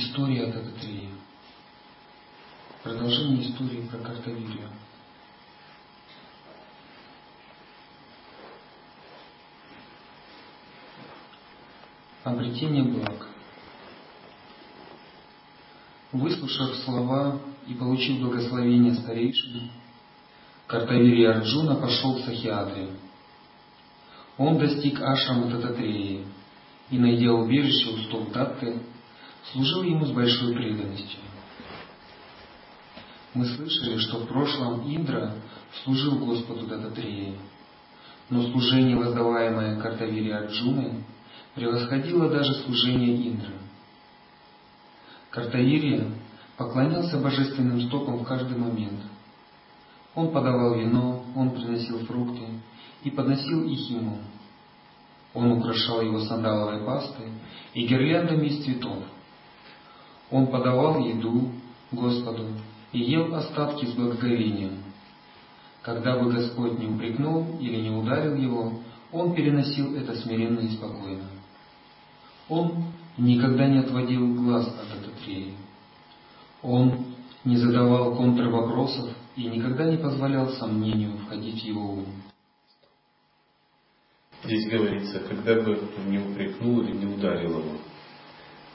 История Дататрея. Продолжение истории про Картавирию. Обретение благ. Выслушав слова и получив благословение старейшины, Картавирия Арджуна пошел в Сахиадри. Он достиг Ашрама Дататреи и, найдя убежище у стоп Датты, служил ему с большой преданностью. Мы слышали, что в прошлом Индра служил Господу Дататрея, но служение, воздаваемое Картавире Арджуны, превосходило даже служение Индры. Картавирия поклонялся божественным стопам в каждый момент. Он подавал вино, он приносил фрукты и подносил их ему. Он украшал его сандаловой пастой и гирляндами из цветов – он подавал еду Господу и ел остатки с благоговением. Когда бы Господь не упрекнул или не ударил его, он переносил это смиренно и спокойно. Он никогда не отводил глаз от Дататреи. Он не задавал контрвопросов и никогда не позволял сомнению входить в его ум. Здесь говорится, когда бы не упрекнул или не ударил его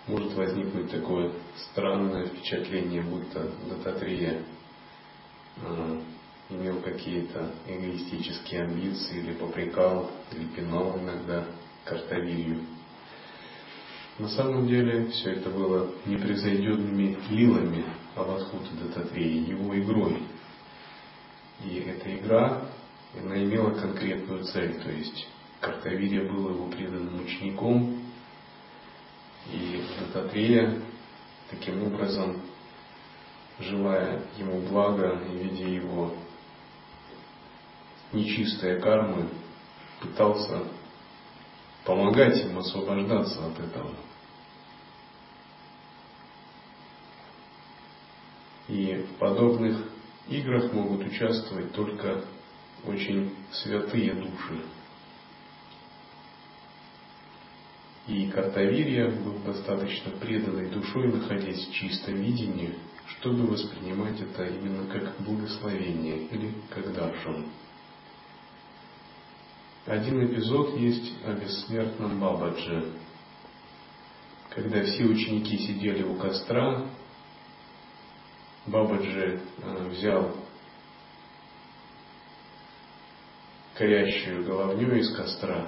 может возникнуть такое странное впечатление, будто Дататрия э, имел какие-то эгоистические амбиции, или попрекал, или пинал иногда картавилью. На самом деле все это было непревзойденными лилами Аватхута Дататрии, его игрой. И эта игра, она имела конкретную цель, то есть Картавирия был его преданным учеником, и Дататрея таким образом, желая ему блага и видя его нечистые кармы, пытался помогать ему освобождаться от этого. И в подобных играх могут участвовать только очень святые души, И Картавирия был достаточно преданной душой, находясь в чистом видении, чтобы воспринимать это именно как благословение или как даршан. Один эпизод есть о бессмертном Бабадже. Когда все ученики сидели у костра, Бабаджи э, взял горящую головню из костра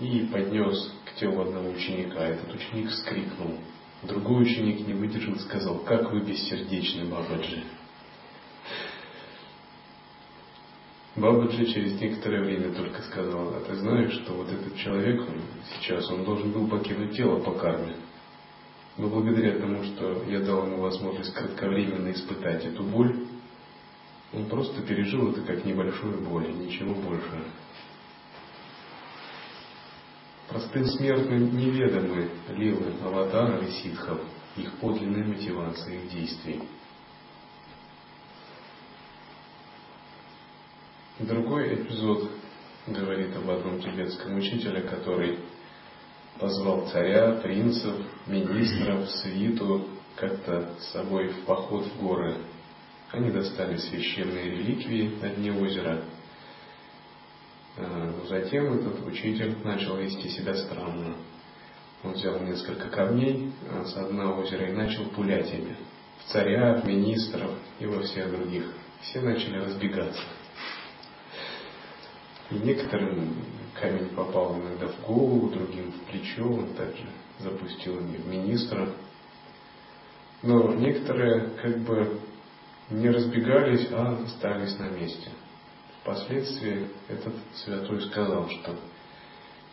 и поднес к телу одного ученика. Этот ученик вскрикнул. Другой ученик не выдержал и сказал, как вы бессердечны, Бабаджи. Бабаджи через некоторое время только сказал, а ты знаешь, что вот этот человек, он, сейчас он должен был покинуть тело по карме. Но благодаря тому, что я дал ему возможность кратковременно испытать эту боль, он просто пережил это как небольшую боль, ничего больше. Простым смертным неведомы лилы аватаров и ситхов, их подлинная мотивация их действий. Другой эпизод говорит об одном тибетском учителе, который позвал царя, принцев, министров, свиту как-то с собой в поход в горы. Они достали священные реликвии на дне озера – затем этот учитель начал вести себя странно. Он взял несколько камней э, с одного озера и начал пулять ими. В царя, в министров и во всех других. Все начали разбегаться. И некоторым камень попал иногда в голову, другим в плечо, он также запустил ими в министра. Но некоторые как бы не разбегались, а остались на месте – впоследствии этот святой сказал, что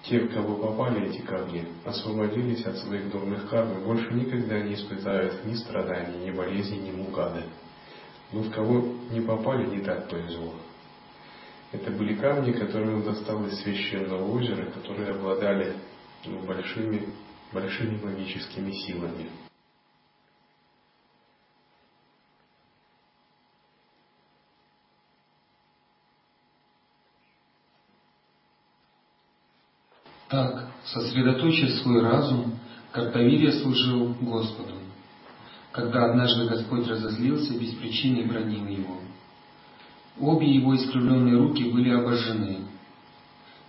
те, в кого попали эти камни, освободились от своих дурных карм и больше никогда не испытают ни страданий, ни болезней, ни мукады. Но в кого не попали, не так повезло. Это были камни, которые он достал из священного озера, которые обладали ну, большими, большими магическими силами. Так, сосредоточив свой разум, Картавирия служил Господу. Когда однажды Господь разозлился, без причины бронил его. Обе его искривленные руки были обожжены.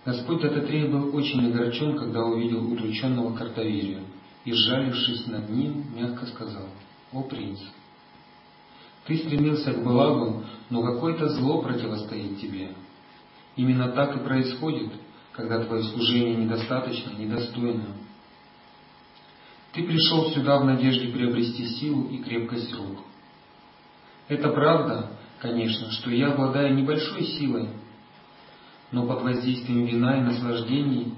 Господь Дататрея был очень огорчен, когда увидел удрученного Картавирию, и, сжалившись над ним, мягко сказал, «О, принц, ты стремился к благу, но какое-то зло противостоит тебе. Именно так и происходит, когда твое служение недостаточно, недостойно. Ты пришел сюда в надежде приобрести силу и крепкость рук. Это правда, конечно, что я обладаю небольшой силой, но под воздействием вина и наслаждений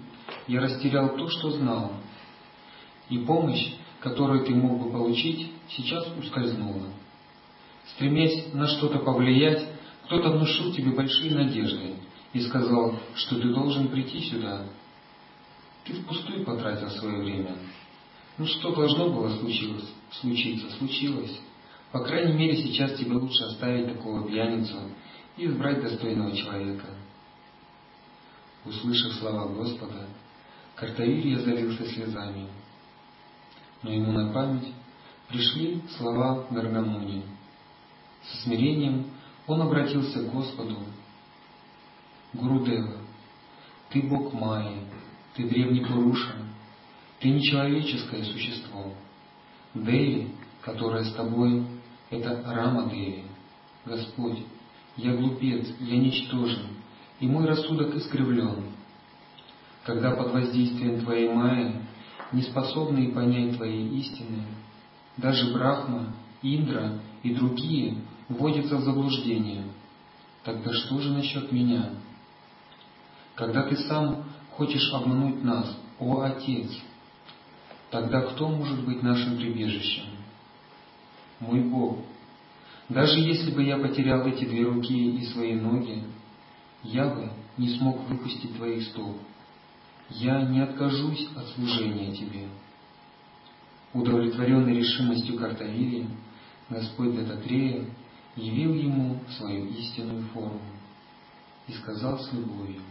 я растерял то, что знал, и помощь, которую ты мог бы получить, сейчас ускользнула. Стремясь на что-то повлиять, кто-то внушил тебе большие надежды, и сказал, что ты должен прийти сюда. Ты впустую потратил свое время. Ну что должно было случилось, случиться, случилось. По крайней мере, сейчас тебе лучше оставить такого пьяницу и избрать достойного человека. Услышав слова Господа, Картавирия залился слезами. Но ему на память пришли слова Гаргамуни. Со смирением он обратился к Господу Гурудева, ты Бог Майи, ты древний Пуруша, ты нечеловеческое существо. Деви, которая с тобой, это Рама Деви. Господь, я глупец, я ничтожен, и мой рассудок искривлен. Когда под воздействием Твоей Майи, не способные понять Твои истины, даже Брахма, Индра и другие вводятся в заблуждение, тогда что же насчет меня? Когда ты сам хочешь обмануть нас, о Отец, тогда кто может быть нашим прибежищем? Мой Бог, даже если бы я потерял эти две руки и свои ноги, я бы не смог выпустить твоих стоп. Я не откажусь от служения Тебе. Удовлетворенный решимостью Картавирия, Господь Дататрея явил ему свою истинную форму и сказал с любовью,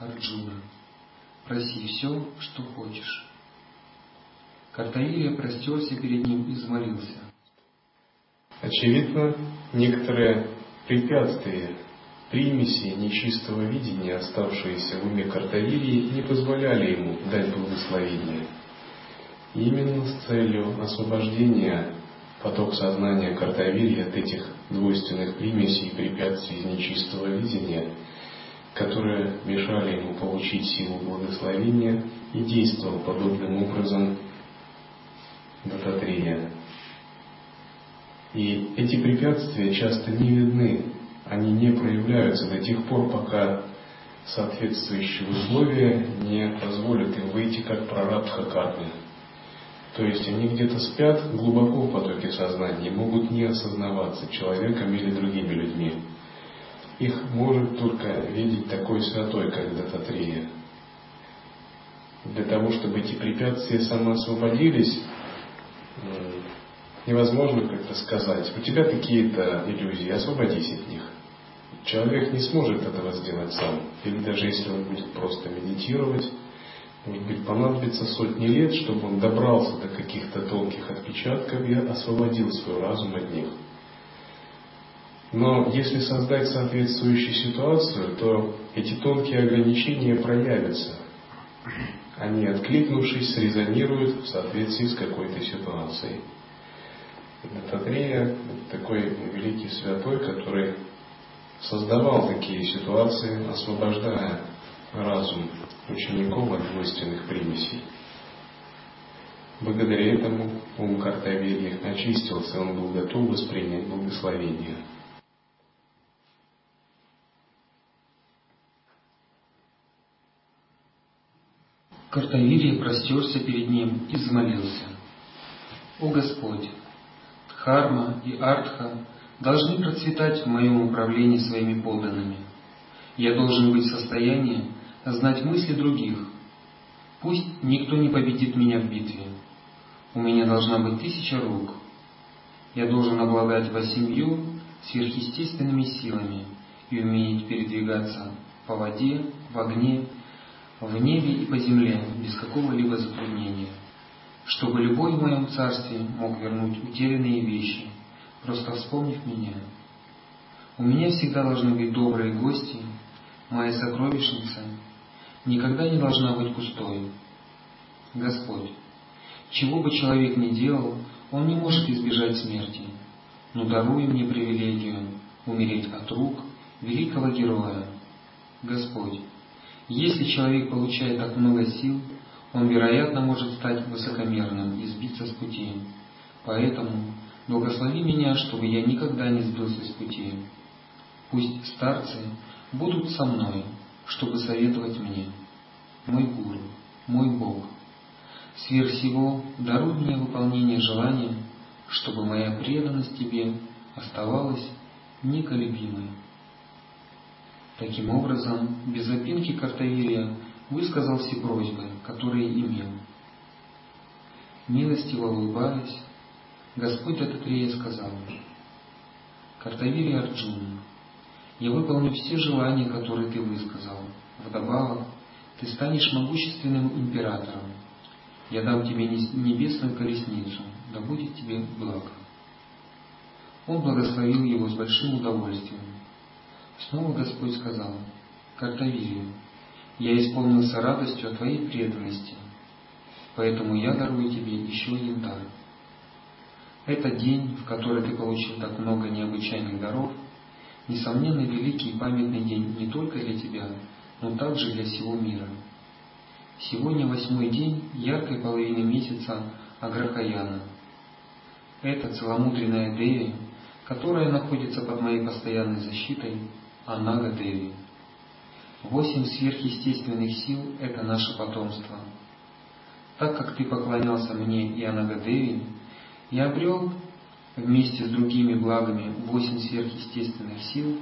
Арджуна, проси все, что хочешь. Картаилия простерся перед ним и взмолился. Очевидно, некоторые препятствия, примеси нечистого видения, оставшиеся в уме Картавилии, не позволяли ему дать благословение. Именно с целью освобождения поток сознания Картавилии от этих двойственных примесей и препятствий нечистого видения – которые мешали ему получить силу благословения и действовал подобным образом Дататрия. И эти препятствия часто не видны, они не проявляются до тех пор, пока соответствующие условия не позволят им выйти как прарабдха кармы. То есть они где-то спят глубоко в потоке сознания и могут не осознаваться человеком или другими людьми. Их может только видеть такой святой, как Дататрия. Для того, чтобы эти препятствия самоосвободились, невозможно как-то сказать, у тебя какие-то иллюзии, освободись от них. Человек не сможет этого сделать сам. Или даже если он будет просто медитировать, может быть, понадобится сотни лет, чтобы он добрался до каких-то тонких отпечатков и освободил свой разум от них. Но если создать соответствующую ситуацию, то эти тонкие ограничения проявятся. Они, откликнувшись, срезонируют в соответствии с какой-то ситуацией. Дататрея – такой великий святой, который создавал такие ситуации, освобождая разум учеников от двойственных примесей. Благодаря этому ум Картавелия очистился, он был готов воспринять благословение – Картавирия простерся перед ним и взмолился. «О Господь, Дхарма и Артха должны процветать в моем управлении своими подданными. Я должен быть в состоянии знать мысли других. Пусть никто не победит меня в битве. У меня должна быть тысяча рук. Я должен обладать восемью сверхъестественными силами и уметь передвигаться по воде, в огне в небе и по земле без какого-либо затруднения, чтобы любой в моем царстве мог вернуть утерянные вещи, просто вспомнив меня. У меня всегда должны быть добрые гости, моя сокровищница никогда не должна быть пустой. Господь, чего бы человек ни делал, он не может избежать смерти, но даруй мне привилегию умереть от рук великого героя. Господь, если человек получает так много сил, он, вероятно, может стать высокомерным и сбиться с пути. Поэтому благослови меня, чтобы я никогда не сбился с пути. Пусть старцы будут со мной, чтобы советовать мне. Мой гуру, мой Бог. Сверх всего даруй мне выполнение желания, чтобы моя преданность Тебе оставалась неколебимой. Таким образом, без опинки Картавирия высказал все просьбы, которые имел. Милостиво улыбаясь, Господь Дататрея сказал, Картавирия Арджуна, я выполню все желания, которые ты высказал. Вдобавок, ты станешь могущественным императором. Я дам тебе небесную колесницу, да будет тебе благо. Он благословил его с большим удовольствием, Снова Господь сказал, Картавирию, я исполнился радостью о твоей преданности, поэтому я дарую тебе еще один дар. Это день, в который ты получил так много необычайных даров, несомненно великий и памятный день не только для тебя, но также для всего мира. Сегодня восьмой день яркой половины месяца Аграхаяна. Это целомудренная Деви, которая находится под моей постоянной защитой, Анага Деви. Восемь сверхъестественных сил – это наше потомство. Так как ты поклонялся мне и Анага Деви, я обрел вместе с другими благами восемь сверхъестественных сил,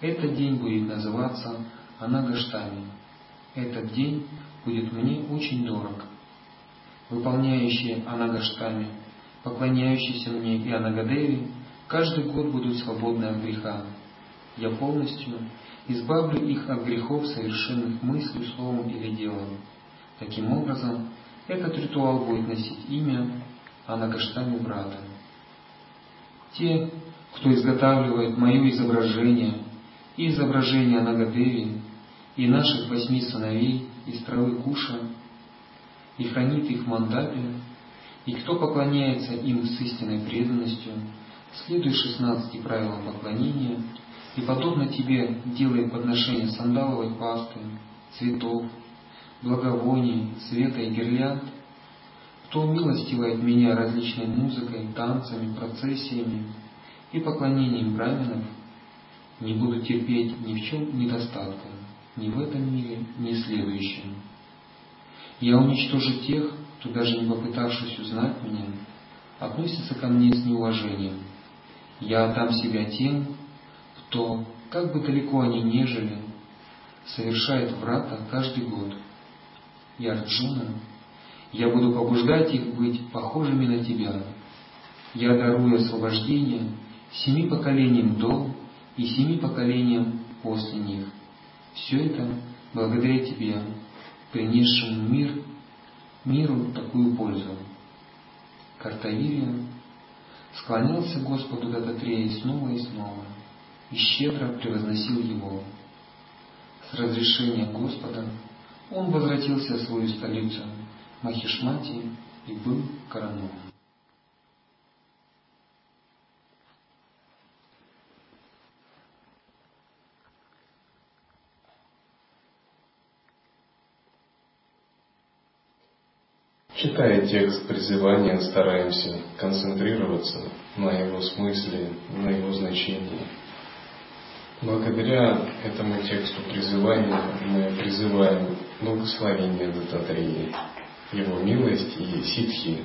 этот день будет называться Анагаштами. Этот день будет мне очень дорог. Выполняющие Анагаштами, поклоняющиеся мне и Анагадеви, каждый год будут свободны от греха, я полностью избавлю их от грехов, совершенных мыслью, словом или делом. Таким образом, этот ритуал будет носить имя Анакаштами брата. Те, кто изготавливает мое изображение и изображение Анагадеви и наших восьми сыновей из травы Куша, и хранит их в мандапе, и кто поклоняется им с истинной преданностью, следуя шестнадцати правилам поклонения, и подобно тебе делает подношение сандаловой пасты, цветов, благовоний, света и гирлянд, кто умилостивает меня различной музыкой, танцами, процессиями и поклонением браминов, не буду терпеть ни в чем недостатка, ни в этом мире, ни в следующем. Я уничтожу тех, кто, даже не попытавшись узнать меня, относится ко мне с неуважением. Я отдам себя тем, то, как бы далеко они ни жили, совершает врата каждый год. И Арджуна, я буду побуждать их быть похожими на тебя. Я дарую освобождение семи поколениям до и семи поколениям после них. Все это благодаря тебе, принесшему мир, миру такую пользу. Картавирия склонялся к Господу Дататрея снова и снова и щедро превозносил его. С разрешения Господа он возвратился в свою столицу Махишмати и был коронован. Читая текст призывания, стараемся концентрироваться на его смысле, на его значении – Благодаря этому тексту призывания мы призываем благословение Дататрии, его милость и ситхи,